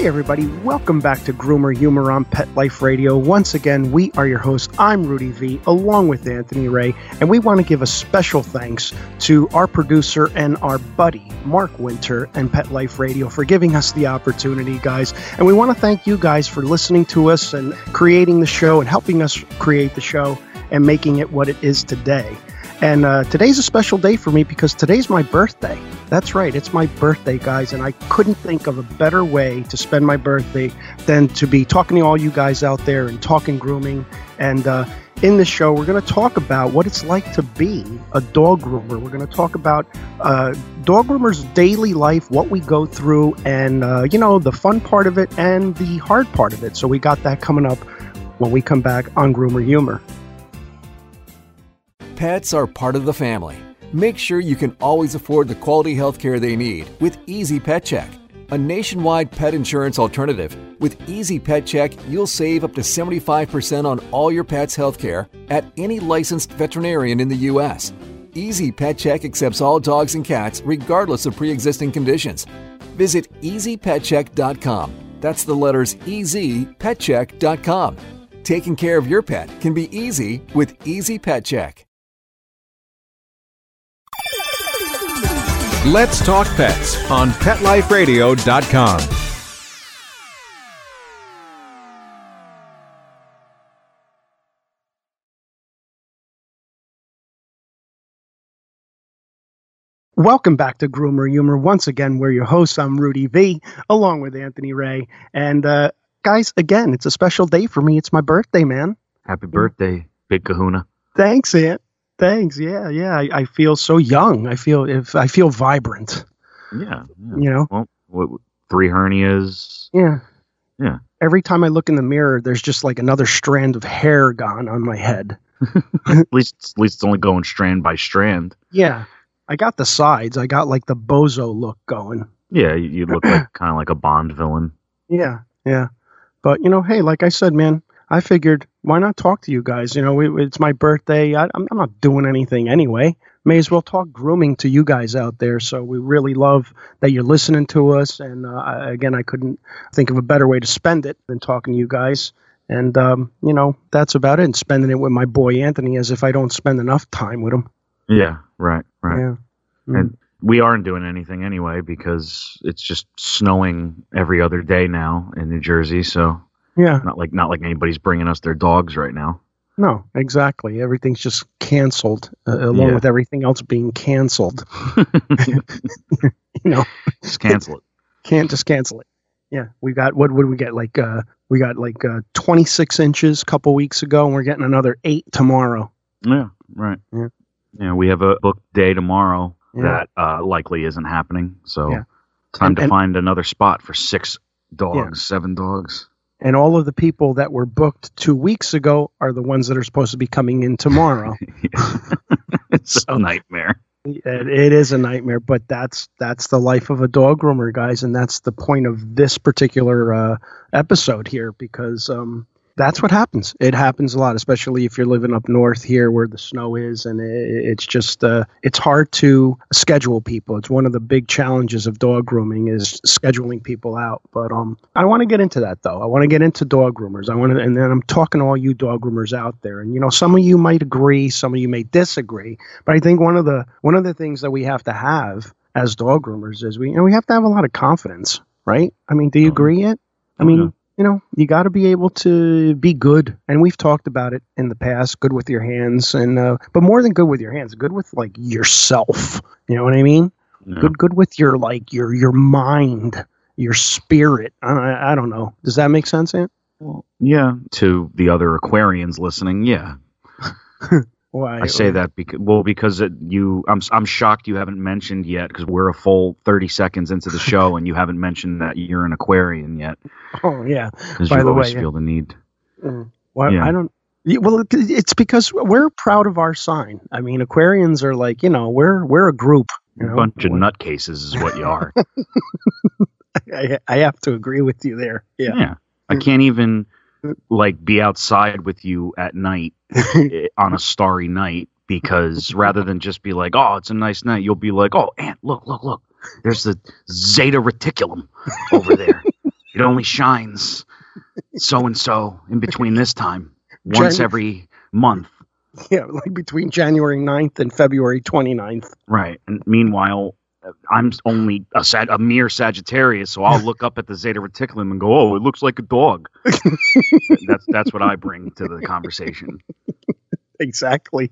Hey, everybody, welcome back to Groomer Humor on Pet Life Radio. Once again, we are your hosts. I'm Rudy V, along with Anthony Ray, and we want to give a special thanks to our producer and our buddy, Mark Winter, and Pet Life Radio for giving us the opportunity, guys. And we want to thank you guys for listening to us and creating the show and helping us create the show and making it what it is today. And uh, today's a special day for me because today's my birthday. That's right, it's my birthday, guys, and I couldn't think of a better way to spend my birthday than to be talking to all you guys out there and talking grooming. And uh, in this show, we're going to talk about what it's like to be a dog groomer. We're going to talk about uh, dog groomers' daily life, what we go through, and, uh, you know, the fun part of it and the hard part of it. So we got that coming up when we come back on Groomer Humor. Pets are part of the family. Make sure you can always afford the quality health care they need with Easy Pet Check, a nationwide pet insurance alternative. With Easy Pet Check, you'll save up to 75% on all your pet's health care at any licensed veterinarian in the U.S. Easy Pet Check accepts all dogs and cats regardless of pre existing conditions. Visit easypetcheck.com. That's the letters easypetcheck.com. Taking care of your pet can be easy with Easy Pet Check. Let's Talk Pets on PetLifeRadio.com. Welcome back to Groomer Humor. Once again, we're your hosts. I'm Rudy V, along with Anthony Ray. And uh, guys, again, it's a special day for me. It's my birthday, man. Happy birthday, Big Kahuna. Thanks, Ant. Thanks. Yeah, yeah. I, I feel so young. I feel if I feel vibrant. Yeah. yeah. You know. Well, what, three hernias. Yeah. Yeah. Every time I look in the mirror, there's just like another strand of hair gone on my head. at least, at least it's only going strand by strand. Yeah. I got the sides. I got like the bozo look going. Yeah, you, you look like kind of like a Bond villain. Yeah, yeah. But you know, hey, like I said, man, I figured why not talk to you guys? You know, it, it's my birthday. I, I'm, I'm not doing anything anyway. May as well talk grooming to you guys out there. So we really love that you're listening to us. And uh, again, I couldn't think of a better way to spend it than talking to you guys. And um, you know, that's about it. And spending it with my boy Anthony, as if I don't spend enough time with him. Yeah, right, right. Yeah. Mm. And we aren't doing anything anyway because it's just snowing every other day now in New Jersey. So Yeah. not like not like anybody's bringing us their dogs right now. No, exactly. Everything's just canceled, uh, along Yeah. with everything else being canceled. you know, just cancel it. can't just cancel it. Yeah, we got what would we get? Like uh, we got like uh, 26 inches a couple weeks ago, and we're getting another eight tomorrow. Yeah, right. Yeah. Yeah, we have a book day tomorrow Yeah. that uh, likely isn't happening. So Yeah. time And- to and- find another spot for six dogs, seven dogs. And all of the people that were booked two weeks ago are the ones that are supposed to be coming in tomorrow. it's a nightmare. it, it is a nightmare, but that's that's the life of a dog groomer, guys, and that's the point of this particular uh, episode here because um, that's what happens. It happens a lot, especially if you're living up north here where the snow is, and it, it's just uh, it's hard to schedule people. It's one of the big challenges of dog grooming is scheduling people out. But um, I want to get into that though. I want to get into dog groomers. I want to, and then I'm talking to all you dog groomers out there, and you know, some of you might agree, some of you may disagree. But I think one of the one of the things that we have to have as dog groomers is we you know, we have to have a lot of confidence, right? I mean, do you Mhm. agree yet? I Oh, mean, yeah. You know, you got to be able to be good, and we've talked about it in the past. Good with your hands, and uh, but more than good with your hands, good with like yourself. You know what I mean? Yeah. Good, good with your like your your mind, your spirit. I, I don't know. Does that make sense, Ant? Well, yeah. To the other Aquarians listening, yeah. Why I say that because well because it, you I'm I'm shocked you haven't mentioned yet because we're a full 30 seconds into the show and you haven't mentioned that you're an Aquarian yet Oh yeah. because By you the always way, yeah. feel the need. Mm. Why Yeah. I don't well, it's because we're proud of our sign. I mean, Aquarians are like, you know, we're we're a group. You know, a bunch of nutcases is what you are. I, I have to agree with you there. Yeah. yeah. I can't even like be outside with you at night on a starry night because rather than just be like, oh, it's a nice night, you'll be like, oh, Ant, look, look, look. There's the Zeta Reticulum over there. it only shines so and so in between this time, once Jan- every month. yeah, like between January 9th and February 29th. Right. And meanwhile, I'm only a, sag- a mere Sagittarius, so I'll look up at the Zeta Reticulum and go, "Oh, it looks like a dog." that's that's what I bring to the conversation. Exactly.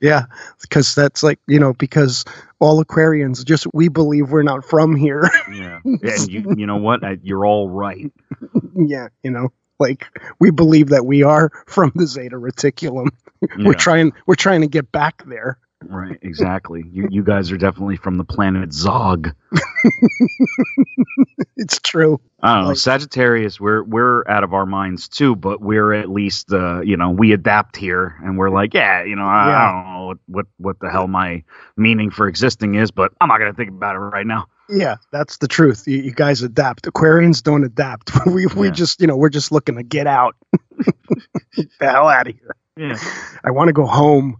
Yeah, because that's like, you know, because all Aquarians just, we believe we're not from here. Yeah, and you you know what? I, you're all right. yeah, you know, like we believe that we are from the Zeta Reticulum. We're trying, we're trying to get back there. Right, exactly. You you guys are definitely from the planet Zog. It's true. I don't know, Like- Sagittarius. We're we're out of our minds too, but we're at least uh, you know we adapt here, and we're like, yeah, you know, I, I don't know what, what what the hell my meaning for existing is, but I'm not gonna think about it right now. Yeah, that's the truth. You, you guys adapt. Aquarians don't adapt. we we Yeah. just, you know, we're just looking to get out. the hell out of here. Yeah. I want to go home.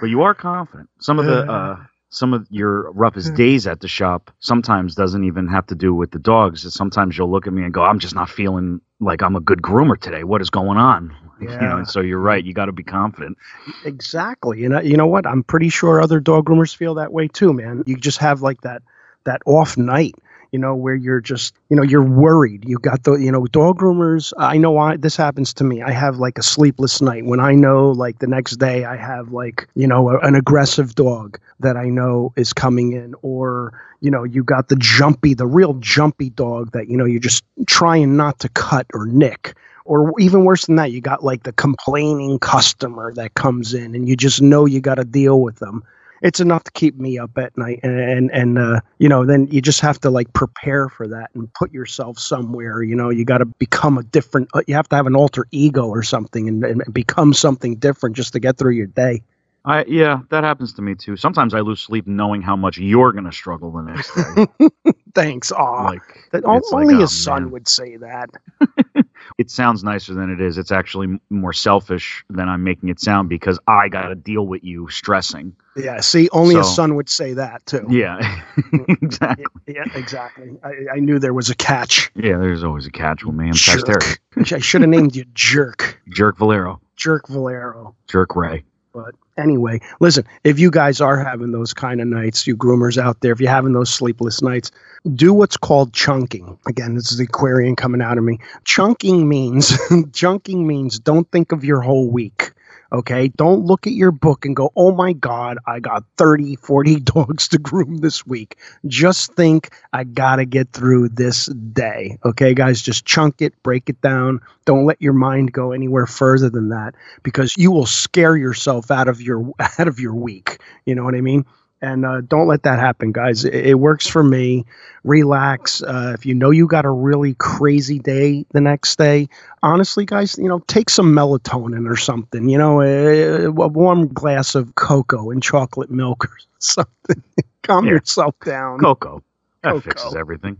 But you are confident. Some of the Uh. some of your roughest days at the shop sometimes doesn't even have to do with the dogs. Sometimes you'll look at me and go, "I'm just not feeling like I'm a good groomer today. What is going on?" You know, Yeah. so you're right. You got to be confident. Exactly. And uh, you know what? I'm pretty sure other dog groomers feel that way too, man. You just have like that that off night, you know, where you're just, you know, you're worried. You got the, you know, dog groomers. I know I this happens to me. I have like a sleepless night when I know like the next day I have like, you know, a, an aggressive dog that I know is coming in or you know, you got the jumpy, the real jumpy dog that, you know, you're just trying not to cut or nick or even worse than that, you got like the complaining customer that comes in, and you just know you got to deal with them. It's enough to keep me up at night, and and, and uh, you know, then you just have to like prepare for that and put yourself somewhere. You know, you got to become a different. uh, You have to have an alter ego or something, and, and become something different just to get through your day. I yeah, that happens to me too. Sometimes I lose sleep knowing how much you're gonna struggle the next day. Thanks. Aw, like that, o- it's like, only oh, a son man. would say that. it sounds nicer than it is. It's actually more selfish than I'm making it sound because I got to deal with you stressing. Yeah. See, only a son would say that too. Yeah, mm-hmm. exactly. Yeah, exactly. I, I knew there was a catch. Yeah, there's always a catch with me. I'm Jerk. I should have named you Jerk. Jerk Valero. Jerk Valero. Jerk Ray. But anyway, listen, if you guys are having those kind of nights, you groomers out there, if you're having those sleepless nights, do what's called chunking. Again, this is the Aquarian coming out of me. Chunking means chunking means don't think of your whole week. Okay, don't look at your book and go, oh my God, I got 30, 40 dogs to groom this week. Just think, I got to get through this day. Okay, guys, just chunk it, break it down. Don't let your mind go anywhere further than that because you will scare yourself out of your out of your week. You know what I mean? And uh, don't let that happen, guys. It, it works for me. Relax. Uh, if you know you got a really crazy day the next day, honestly, guys, you know, take some melatonin or something. You know, a, a warm glass of cocoa and chocolate milk or something. Calm Yeah. yourself down. Coco. That Cocoa. fixes everything.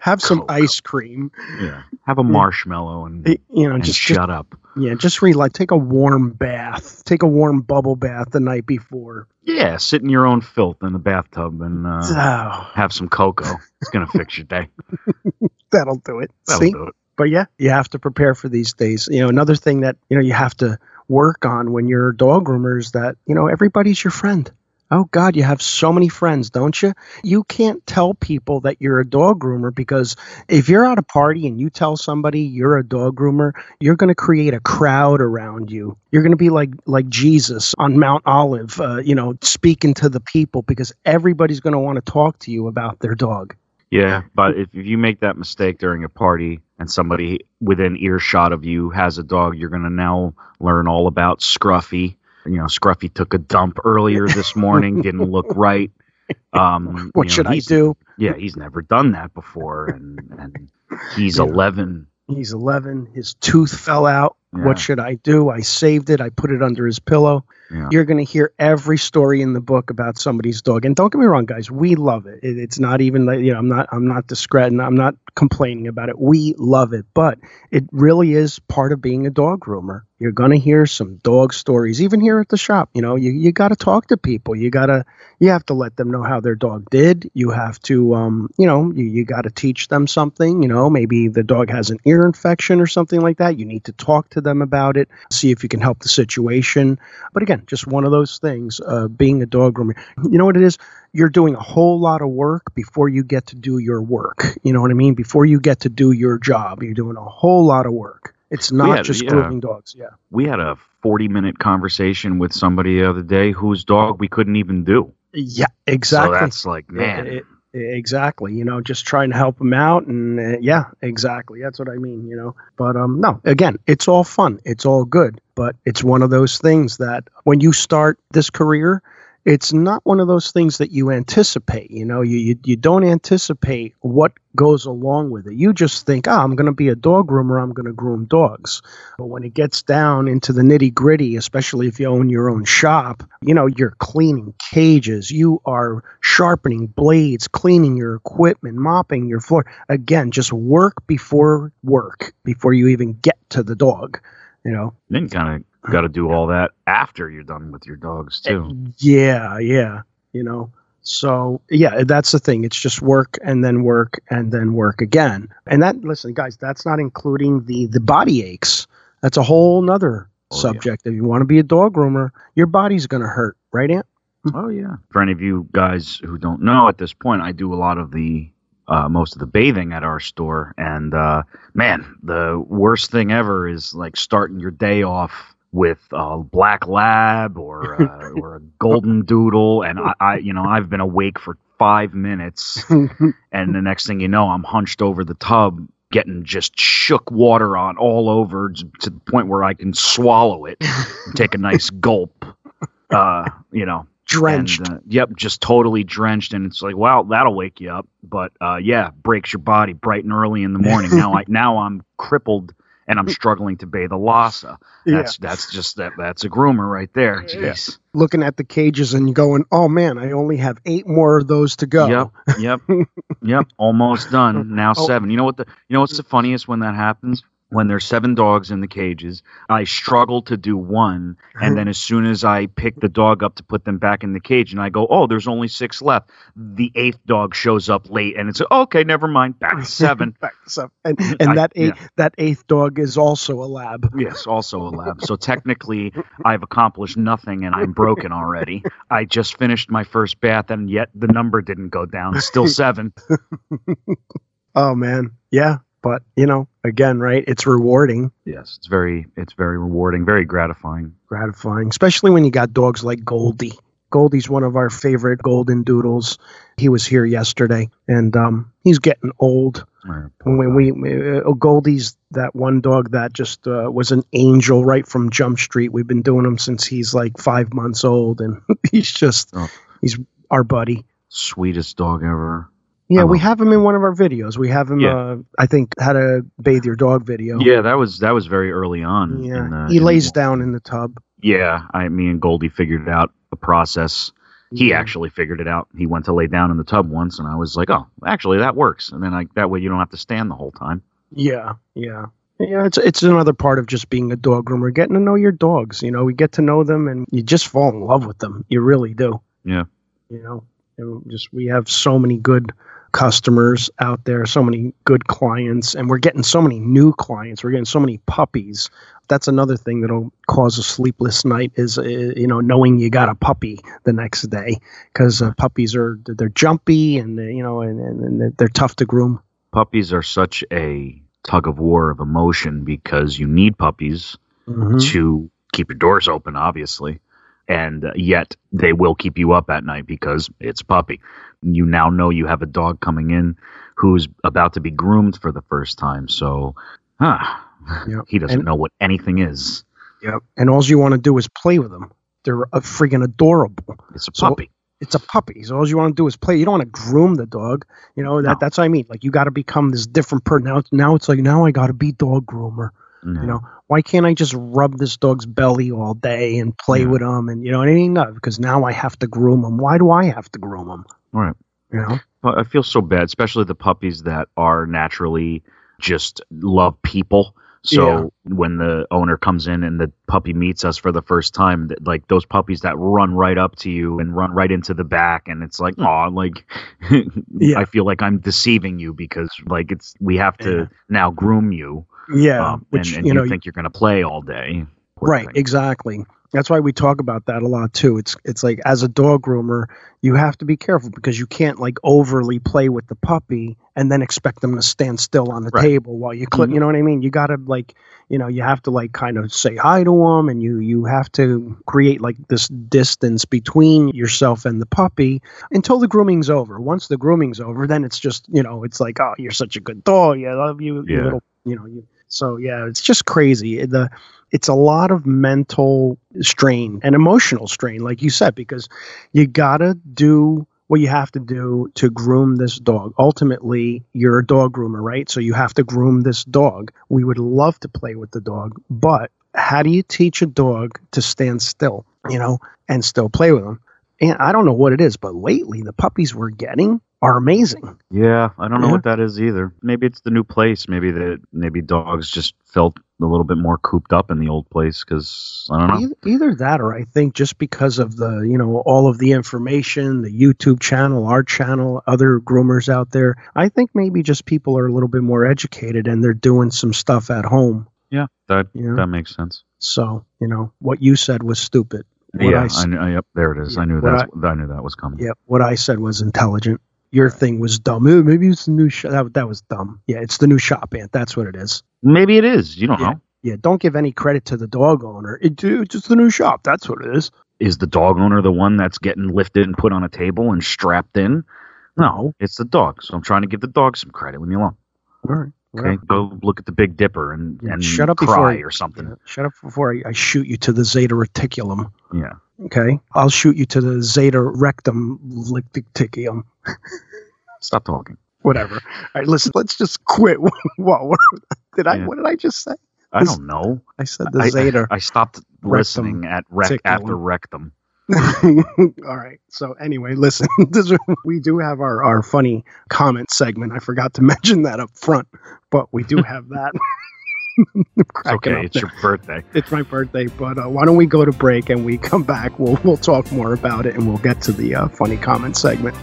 Have some Cocoa. ice cream. Yeah. Have a marshmallow and, Y- You know, and just, just shut up. yeah, just relax. Take a warm bath. Take a warm bubble bath the night before. Yeah, sit in your own filth in the bathtub and uh, Oh, have some cocoa. It's gonna fix your day. that'll do it. That'll See? do it. But yeah, you have to prepare for these days. You know, another thing that, you know, you have to work on when you're a dog groomer is that, you know, everybody's your friend. Oh God, you have so many friends, don't you? You can't tell people that you're a dog groomer because if you're at a party and you tell somebody you're a dog groomer, you're going to create a crowd around you. You're going to be like like Jesus on Mount Olive, uh, you know, speaking to the people because everybody's going to want to talk to you about their dog. Yeah, but if, if you make that mistake during a party and somebody within earshot of you has a dog, you're going to now learn all about Scruffy. You know, Scruffy took a dump earlier this morning, didn't look right. Um, What you know, should I do? Yeah, he's never done that before, and and he's Yeah. 11. He's 11. His tooth fell out. Yeah. What should I do? I saved it. I put it under his pillow. Yeah. You're going to hear every story in the book about somebody's dog. And don't get me wrong, guys, we love it. it it's not even like, you know, I'm not, I'm not discrediting, I'm not complaining about it. We love it, but it really is part of being a dog groomer. You're going to hear some dog stories, even here at the shop. You know, you, you got to talk to people. You got to, you have to let them know how their dog did. You have to, um, you know, you, you got to teach them something. You know, maybe the dog has an ear infection or something like that. You need to talk to them about it, see if you can help the situation. But again, just one of those things, uh, being a dog groomer. You know what it is? You're doing a whole lot of work before you get to do your work. You know what I mean? Before you get to do your job, you're doing a whole lot of work. It's not had- just yeah. grooming dogs. Yeah. We had a 40 minute conversation with somebody the other day whose dog we couldn't even do. Yeah, exactly. So that's like, man. It- it- exactly. You know, just trying to help them out, and uh, yeah, exactly. That's what I mean. You know, but um, no, again, it's all fun. It's all good, but it's one of those things that when you start this career. It's not one of those things that you anticipate. You know, you you, you don't anticipate what goes along with it. You just think, oh, I'm going to be a dog groomer. I'm going to groom dogs. But when it gets down into the nitty gritty, especially if you own your own shop, you know, you're cleaning cages, you are sharpening blades, cleaning your equipment, mopping your floor. Again, just work before work, before you even get to the dog, you know. Then kind got to do all that after you're done with your dogs, too. Yeah, yeah, you know. So, yeah, that's the thing. It's just work and then work and then work again. And that listen, guys, that's not including the the body aches. That's a whole nother Oh, yeah. subject. If you want to be a dog groomer, your body's going to hurt, right, Ant? Oh yeah. For any of you guys who don't know at this point, I do a lot of the uh, most of the bathing at our store, and uh, man, the worst thing ever is like starting your day off with a black lab or uh, or a golden doodle, and I, I, you know, I've been awake for five minutes, and the next thing you know, I'm hunched over the tub. Getting just shook water on all over to the point where I can swallow it, and take a nice gulp. Uh, you know, Drenched. and, uh, yep, just totally drenched, and it's like, wow, that'll wake you up. But uh, yeah, breaks your body bright and early in the morning. now I now I'm crippled and I'm struggling to bathe a Lhasa. That's that's just that that's a groomer right there. Yeah. Looking at the cages and going, oh man, I only have eight more of those to go. Yep, yep, yep. Almost done. Now Oh. seven. You know what the you know what's the funniest when that happens? When there's seven dogs in the cages, I struggle to do one, and then as soon as I pick the dog up to put them back in the cage, and I go, "Oh, there's only six left," the eighth dog shows up late, and it's okay, never mind, back to seven. Back to seven. And, mm-hmm. and I- that eight, yeah. that eighth dog is also a lab. Yes, also a lab. So technically, I've accomplished nothing, and I'm broken already. I just finished my first bath, and yet the number didn't go down. Still seven. Oh man, yeah. But you know, again, right? It's rewarding, Yes, it's very, it's very rewarding, very gratifying. gratifying, especially when you got dogs like Goldie. Goldie's one of our favorite golden doodles. He was here yesterday, and um, he's getting old. When we, uh, Goldie's that one dog that just uh, was an angel right from Jump Street. We've been doing him since he's like five months old, and he's just Oh. he's our buddy. Sweetest dog ever. Yeah, we have him in one of our videos. We have him, Yeah. uh, I think, how to bathe your dog video. Yeah, that was that was very early on. Yeah, the- he lays down in the tub. Yeah, I, me and Goldie figured out the process. He Yeah. actually figured it out. He went to lay down in the tub once, and I was like, "Oh, actually, that works." And then like that way, you don't have to stand the whole time. Yeah, yeah, yeah. It's it's another part of just being a dog groomer, getting to know your dogs. You know, we get to know them, and you just fall in love with them. You really do. Yeah. You know, just we have so many good customers out there, so many good clients, and we're getting so many new clients. We're getting so many puppies. That's another thing that'll cause a sleepless night is uh, you know knowing you got a puppy the next day because uh, puppies are they're jumpy and you know and, and, they're- tough to groom. Puppies are such a tug of war of emotion because you need puppies Mhm. to keep your doors open, obviously, and uh, yet they will keep you up at night because it's a puppy. You now know you have a dog coming in who's about to be groomed for the first time, so huh, Yep. he doesn't And- know what anything is. Yep. And all you want to do is play with them. They're uh, friggin' adorable. It's a So- puppy. It's a puppy. So all you want to do is play. You don't want to groom the dog. You know that No. that's what I mean. Like you got to become this different person. Now, it's- now it's like now I got to be dog groomer. You know, why can't I just rub this dog's belly all day and play Yeah. with him? And you know, what I mean, no, because now I have to groom him. Why do I have to groom him? All right. Yeah. I feel so bad, especially the puppies that are naturally just love people. So when the owner comes in and the puppy meets us for the first time, that like those puppies that run right up to you and run right into the back, and it's like, oh, like Yeah. I feel like I'm deceiving you because like it's we have to Yeah. now groom you, yeah, um, which and, and you you, know, think you're going to play all day. Poor right thing. exactly that's why we talk about that a lot too it's it's like as a dog groomer you have to be careful because you can't like overly play with the puppy and then expect them to stand still on the Right. table while you clip Mhm. you know what i mean you got to like you know you have to like kind of say hi to them and you you have to create like this distance between yourself and the puppy until the grooming's over once the grooming's over then it's just you know it's like oh you're such a good dog yeah, i love you you Yeah. little you know you so yeah it's just crazy the it's a lot of mental strain and emotional strain like you said because you gotta do what you have to do to groom this dog. Ultimately you're a dog groomer right? So you have to groom this dog. We would love to play with the dog but how do you teach a dog to stand still you know and still play with them and i don't know what it is but lately the puppies we're getting are amazing Yeah, I don't know Yeah. what that is either. Maybe it's the new place. Maybe that maybe dogs just felt a little bit more cooped up in the old place because I don't know. Either, either that or I think just because of the, you know, all of the information, the YouTube channel, our channel, other groomers out there, I think maybe just people are a little bit more educated and they're doing some stuff at home. Yeah, that You know? that makes sense. So, you know, what you said was stupid. What yeah, I I, yep, there it is. Yeah, I knew that. I, knew that was coming. Yeah, what I said was intelligent. Your thing was dumb. Maybe it's the new shop. That, that was dumb. Yeah, it's the new shop, Ant. That's what it is. Maybe it is. You don't Yeah. know. Yeah, don't give any credit to the dog owner. It, it's just the new shop. That's what it is. Is the dog owner the one that's getting lifted and put on a table and strapped in? No, it's the dog. So I'm trying to give the dog some credit. Leave me alone. All right. Okay, go look at the Big Dipper and, Yeah, and shut up cry before I- or something. Yeah, Shut up before I, I shoot you to the zeta reticulum. Yeah. Okay, I'll shoot you to the zeta rectum licticium. Stop talking. Whatever. All right, listen. Let's just quit. Whoa, what did I? Yeah. What did I just say? I This- don't know. I said the I, zeta. I stopped listening at rec after rectum. All right. So anyway, listen. This, we do have our our funny comment segment. I forgot to mention that up front, but we do have that. It's okay. up It's your birthday. it's my birthday, but uh, why don't we go to break and we come back? We'll we'll talk more about it and we'll get to the uh, funny comment segment.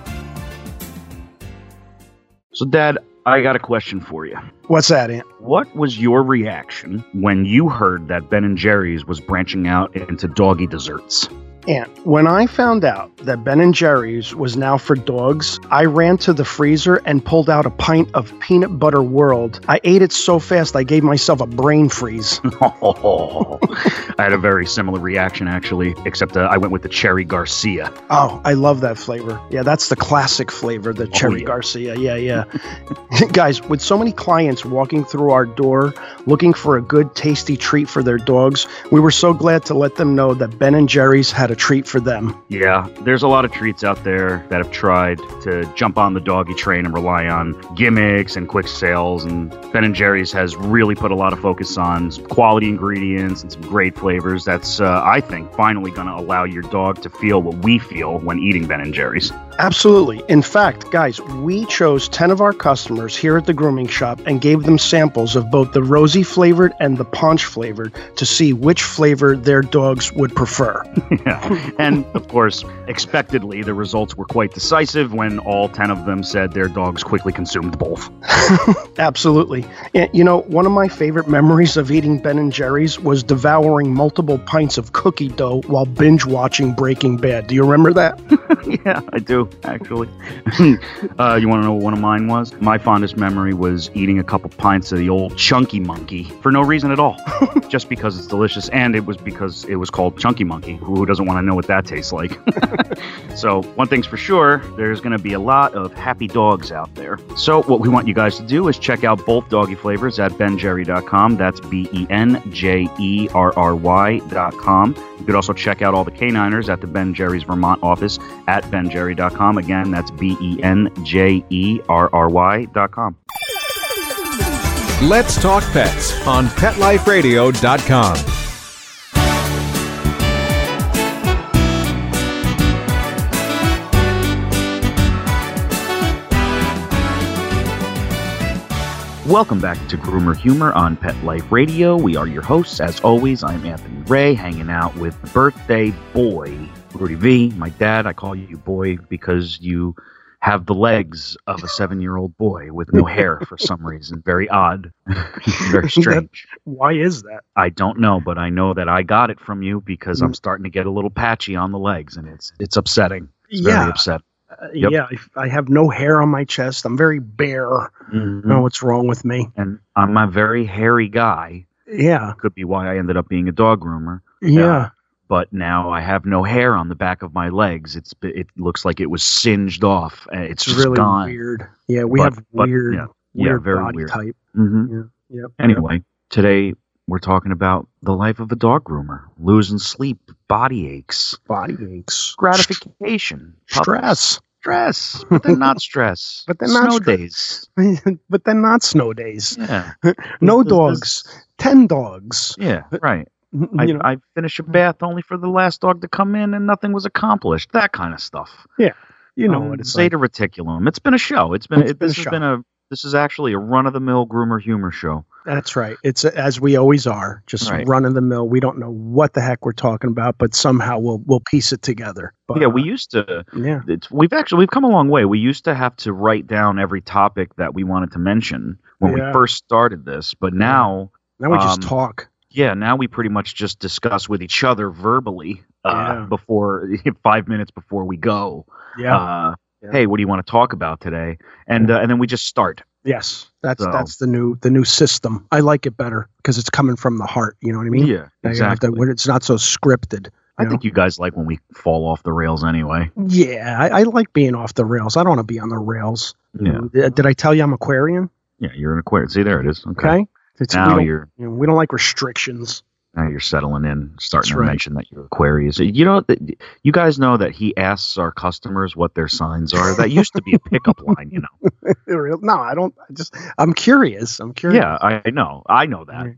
So, Dad, I got a question for you. What's that, Ant? What was your reaction when you heard that Ben and Jerry's was branching out into doggy desserts? Ant, when I found out that Ben and Jerry's was now for dogs, I ran to the freezer and pulled out a pint of peanut butter world. I ate it so fast I gave myself a brain freeze. I had a very similar reaction, actually, except uh, I went with the Cherry Garcia. Oh, I love that flavor. Yeah, that's the classic flavor, the Cherry yeah. Garcia. Yeah, yeah. Guys, with so many clients walking through our door looking for a good, tasty treat for their dogs, we were so glad to let them know that Ben and Jerry's had a treat for them. Yeah, there's a lot of treats out there that have tried to jump on the doggy train and rely on gimmicks and quick sales. And Ben and Jerry's has really put a lot of focus on quality ingredients and some great flavors. That's, uh, I think, finally going to allow your dog to feel what we feel when eating Ben and Jerry's. Absolutely. In fact, guys, we chose 10 of our customers here at the grooming shop and gave them samples of both the rosy flavored and the punch flavored to see which flavor their dogs would prefer. yeah. And of course, expectedly, the results were quite decisive when all 10 of them said their dogs quickly consumed both. Absolutely. And, you know, one of my favorite memories of eating Ben and Jerry's was devouring multiple pints of cookie dough while binge watching Breaking Bad. Do you remember that? yeah, I do, actually. uh, you want to know what one of mine was? My fondest memory was eating a couple pints of the old Chunky Monkey for no reason at all. Just because it's delicious, and it was because it was called Chunky Monkey. Who doesn't want to know what that tastes like? so, one thing's for sure there's going to be a lot of happy dogs out there. So, what we want you guys to do is check out both doggy flavors at benjerry.com. That's B E N J E R R Y.com. You could also check out all the K9ers at the Ben Jerry's Vermont office at benjerry.com. Again, that's B E N J E R R Y.com. Let's Talk Pets on PetLifeRadio.com. Welcome back to Groomer Humor on Pet Life Radio. We are your hosts. As always, I'm Anthony Ray, hanging out with the birthday boy Rudy V. My dad, I call you boy because you have the legs of a seven year old boy with no hair for some reason. Very odd. Very strange. Why is that? I don't know, but I know that I got it from you because I'm mm. starting to get a little patchy on the legs and it's it's upsetting. It's very Yeah. upsetting. Uh, Yep. Yeah, I, I have no hair on my chest. I'm very bare. I don't know what's wrong with me. And I'm a very hairy guy. Yeah, Could be why I ended up being a dog groomer. yeah. but now I have no hair on the back of my legs. It's it looks like it was singed off. It's, It's just really gone. weird. Yeah, we But- have but, weird, yeah. Yeah, weird very body weird. type. hmm Yeah, yep. Anyway, today we're talking about the life of a dog groomer: losing sleep, body aches, body aches, gratification, stress, stress, but then not stress. But then not snow days. but then not snow days. Yeah, No This- dogs, ten dogs. yeah, right. I, You know, I finished a bath only for the last dog to come in and nothing was accomplished. That kind of stuff. Yeah, you know um, what it's like. Zeta Reticulum. It's been a show. It's been, It's it, been this has been a this is actually a run of the mill groomer humor show. That's right. It's as we always are, just Right. run of the mill. We don't know what the heck we're talking about, but somehow we'll we'll piece it together. But, yeah, we uh, used to. yeah, It's, we've actually we've come a long way. We used to have to write down every topic that we wanted to mention when Yeah. we first started this, but now, now we just um, talk. yeah, now we pretty much just discuss with each other verbally uh, Yeah. before five minutes before we go. Yeah. Uh, Yeah. Hey, what do you want to talk about today? And uh, and then we just start. yes, that's so- that's the new the new system. I like it better because it's coming from the heart. You know what I mean? yeah, You know, you have exactly. to- when it's not so scripted. I you think you guys like when we fall off the rails anyway. Yeah, I, I like being off the rails. I don't want to be on the rails. Yeah. Uh, Did I tell you I'm Aquarian? Yeah, you're an Aquarius. See, there it is. Okay. Okay. It's, Now don't, you're you know, we don't like restrictions. Now you're settling in, starting That's to right. mention that you're Aquarius. You know, that you guys know that he asks our customers what their signs are. That used to be a pickup line, you know. No, I don't. I just I'm curious. I'm curious. Yeah, I I know, I know that.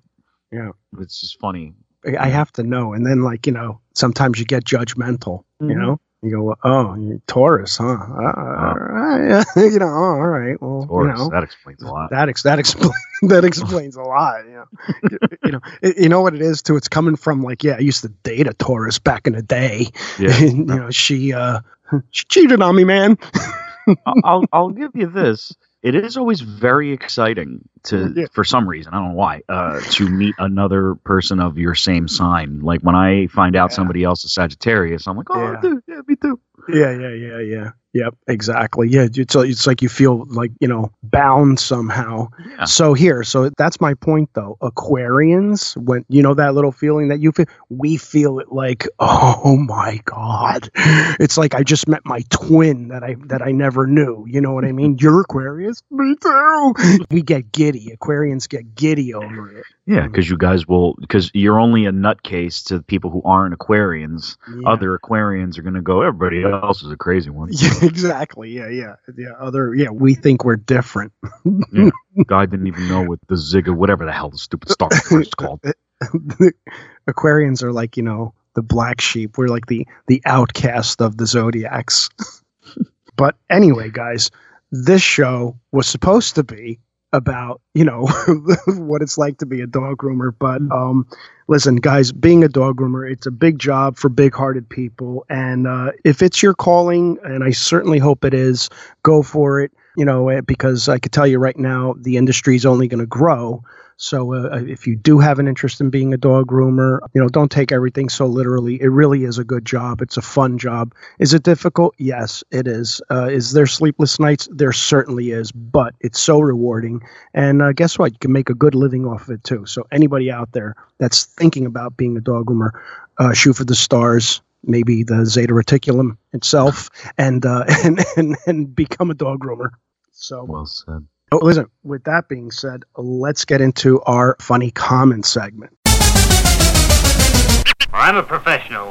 Yeah. It's just funny. I have to know. And then, like, you know, sometimes you get judgmental, you Mhm. know? You go, oh, you're Taurus, huh? Uh, all right. you know, oh, all right. Well, Taurus, you know, that explains a lot. that, ex- that, explains that explains a lot. You know, you, you know, it- you know what it is too. It's coming from like, yeah, I used to date a Taurus back in the day. Yeah. And, you know, she, uh, she cheated on me, man. I'll I'll give you this. It is always very exciting to, Yeah. for some reason, I don't know why, uh, to meet another person of your same sign. Like when I find out Yeah. somebody else is Sagittarius, I'm like, oh, Yeah. dude, yeah, me too. Yeah, yeah, yeah, yeah. Yep, exactly. Yeah, it's it's like you feel like you know bound somehow. Yeah. So here, so that's my point though. Aquarians, when you know that little feeling that you feel, we feel it like, oh my god, it's like I just met my twin that I that I never knew. You know what I mean? You're Aquarius, me too. We get giddy. Aquarians get giddy over it. Yeah, because you guys will, because you're only a nutcase to people who aren't Aquarians. Yeah. Other Aquarians are going to go, everybody else is a crazy one. Yeah, exactly. Yeah, yeah, yeah. Other, yeah. We think we're different. Guy didn't even know what the Zigga, whatever the hell the stupid star is called. Aquarians are like you know the black sheep. We're like the the outcast of the zodiacs. but anyway, guys, this show was supposed to be about you know what it's like to be a dog groomer. But um, listen, guys, being a dog groomer, it's a big job for big-hearted people. And uh, if it's your calling, and I certainly hope it is, go for it. You know, eh, because I could tell you right now, the industry is only going to grow. So uh, if you do have an interest in being a dog groomer, you know, don't take everything so literally. It really is a good job. It's a fun job. Is it difficult? Yes, it is. Uh, is there sleepless nights? There certainly is, but it's so rewarding. And uh, guess what? You can make a good living off of it too. So anybody out there that's thinking about being a dog groomer, uh, shoot for the stars. Maybe the Zeta Reticulum itself, and uh, and and and become a dog groomer. So Well said. Oh, listen, with that being said, let's get into our funny comment segment. I'm a professional.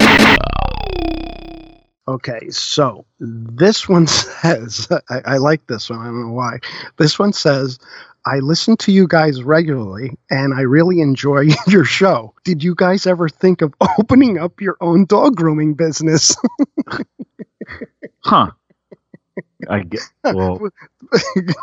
Okay, so this one says, I, I like this one. I don't know why. This one says, I listen to you guys regularly and I really enjoy your show. Did you guys ever think of opening up your own dog grooming business? Huh. I get well th-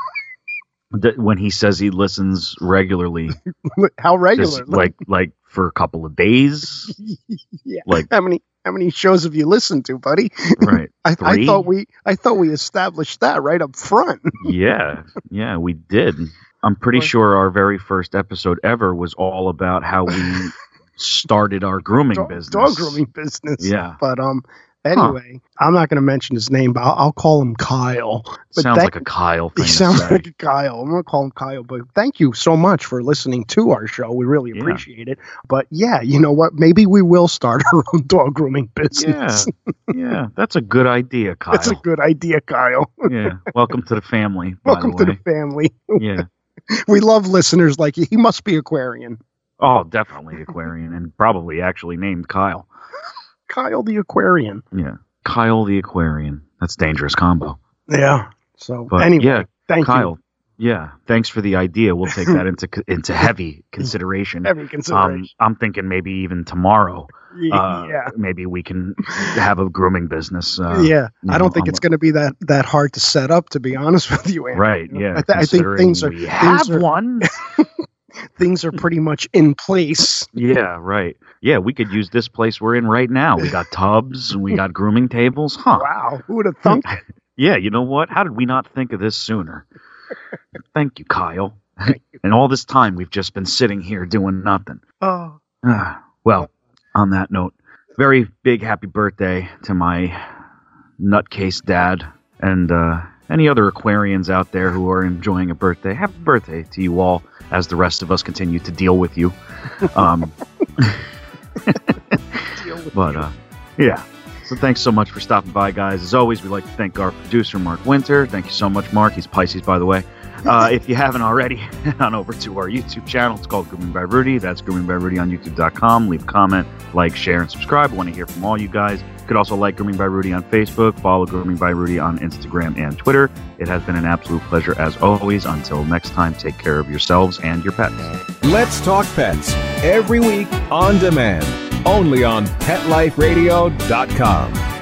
when he says he listens regularly, How just regularly? like like for a couple of days, yeah. like How many how many shows have you listened to, buddy? right. I, I thought we I thought we established that right up front. yeah, yeah, we did. I'm pretty sure our very first episode ever was all about how we started our grooming dog, business. dog grooming business. Yeah, But um, anyway, I'm not going to mention his name, but I'll, I'll call him Kyle. But sounds that- like a Kyle He sounds say. like a Kyle. I'm going to call him Kyle. But thank you so much for listening to our show. We really Yeah. appreciate it. But yeah, you know what? Maybe we will start our own dog grooming business. yeah, yeah. that's a good idea, Kyle. That's a good idea, Kyle. yeah, welcome to the family. By Welcome the to the family. yeah. We love listeners like you. He must be Aquarian. Oh, definitely Aquarian, and probably actually named Kyle. Kyle the Aquarian. Yeah, Kyle the Aquarian. That's dangerous combo. Yeah. So But anyway, yeah, thank Kyle. Yeah, thanks for the idea. We'll take that into into heavy consideration. you. Every Um, consideration. I'm thinking maybe even tomorrow. Uh, yeah. Maybe we can have a grooming business. Uh, yeah, I don't know, think I'm- it's going to be that that hard to set up. To be honest with you, Andy. Right. Yeah. I, th- I think things are we have are- one. things are pretty much in place. Yeah. Right. Yeah. We could use this place we're in right now. We got tubs and we got grooming tables. Huh. Wow, who would have thunk? it? Yeah. You know what? How did we not think of this sooner? Thank you, Kyle. and all this time we've just been sitting here doing nothing. Oh, Ah, well, on that note, very big happy birthday to my nutcase dad and uh, any other Aquarians out there who are enjoying a birthday. Happy birthday to you all as the rest of us continue to deal with you. Um, deal with but uh, yeah. So thanks so much for stopping by, guys. As always, we'd like to thank our producer, Mark Winter. Thank you so much, Mark. He's Pisces, by the way. Uh, if you haven't already, head on over to our YouTube channel. It's called Grooming by Rudy. That's Grooming by Rudy on YouTube.com. Leave a comment, like, share, and subscribe. I want to hear from all you guys. You could also like Grooming by Rudy on Facebook. Follow Grooming by Rudy on Instagram and Twitter. It has been an absolute pleasure as always. Until next time, take care of yourselves and your pets. Let's Talk Pets every week on demand, only on PetLifeRadio.com.